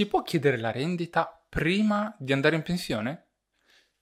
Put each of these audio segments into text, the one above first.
si può chiedere la rendita prima di andare in pensione?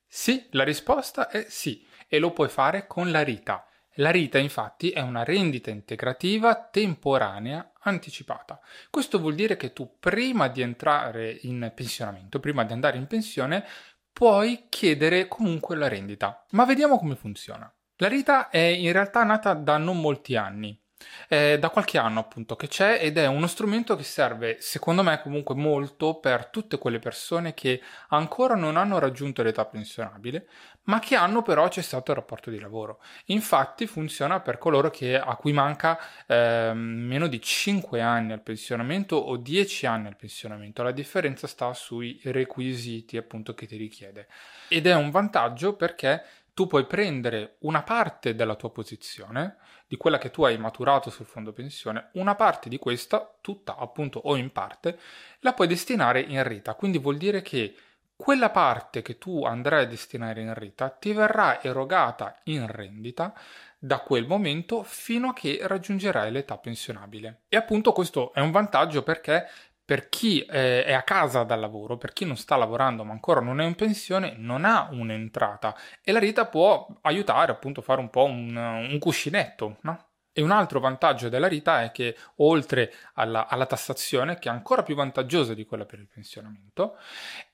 Sì, la risposta è sì, e lo puoi fare con la RITA. La RITA infatti è una rendita integrativa temporanea anticipata. Questo vuol dire che tu prima di entrare in pensionamento, prima di andare in pensione, puoi chiedere comunque la rendita. Ma vediamo come funziona. La RITA è in realtà nata da non molti anni. È da qualche anno appunto che c'è ed è uno strumento che serve secondo me comunque molto per tutte quelle persone che ancora non hanno raggiunto l'età pensionabile ma che hanno però cessato il rapporto di lavoro. Infatti funziona per coloro che, a cui manca eh, meno di 5 anni al pensionamento o 10 anni al pensionamento. La differenza sta sui requisiti appunto che ti richiede. Ed è un vantaggio perché tu puoi prendere una parte della tua posizione, di quella che tu hai maturato sul fondo pensione, una parte di questa, tutta appunto o in parte, la puoi destinare in rita. Quindi vuol dire che quella parte che tu andrai a destinare in rita ti verrà erogata in rendita da quel momento fino a che raggiungerai l'età pensionabile. E appunto questo è un vantaggio perché per chi eh, è a casa dal lavoro, per chi non sta lavorando ma ancora non è in pensione, non ha un'entrata e la Rita può aiutare appunto a fare un po' un, un cuscinetto, no? E un altro vantaggio della Rita è che oltre alla, alla, tassazione, che è ancora più vantaggiosa di quella per il pensionamento,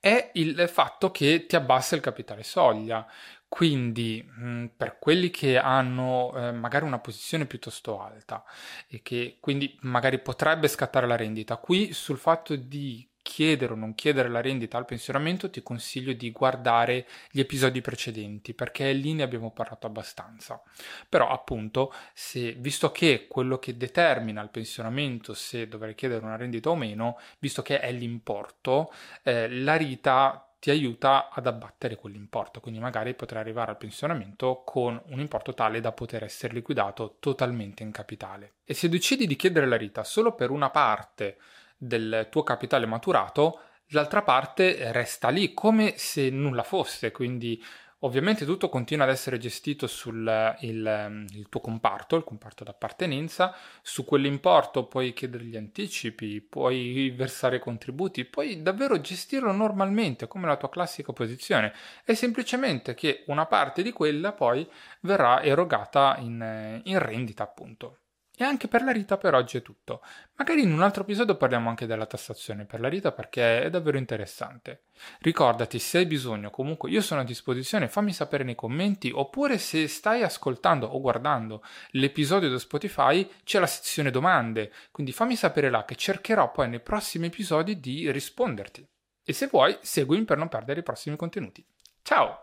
è il fatto che ti abbassa il capitale soglia. Quindi, mm, per quelli che hanno eh, magari una posizione piuttosto alta e che quindi magari potrebbe scattare la rendita, qui sul fatto di chiedere o non chiedere la rendita al pensionamento, ti consiglio di guardare gli episodi precedenti, perché lì ne abbiamo parlato abbastanza. Però, appunto, se, visto che quello che determina il pensionamento, se dovrei chiedere una rendita o meno, visto che è l'importo, eh, la RITA ti aiuta ad abbattere quell'importo, quindi magari potrai arrivare al pensionamento con un importo tale da poter essere liquidato totalmente in capitale. E se decidi di chiedere la RITA solo per una parte del tuo capitale maturato, l'altra parte resta lì come se nulla fosse, quindi Ovviamente tutto continua ad essere gestito sul il, il tuo comparto, il comparto d'appartenenza, su quell'importo puoi chiedere gli anticipi, puoi versare contributi, puoi davvero gestirlo normalmente come la tua classica posizione. È semplicemente che una parte di quella poi verrà erogata in, in rendita appunto. E anche per la Rita per oggi è tutto. Magari in un altro episodio parliamo anche della tassazione per la Rita perché è davvero interessante. Ricordati, se hai bisogno, comunque io sono a disposizione, fammi sapere nei commenti oppure se stai ascoltando o guardando l'episodio da Spotify c'è la sezione domande, quindi fammi sapere là che cercherò poi nei prossimi episodi di risponderti. E se vuoi, seguimi per non perdere i prossimi contenuti. Ciao!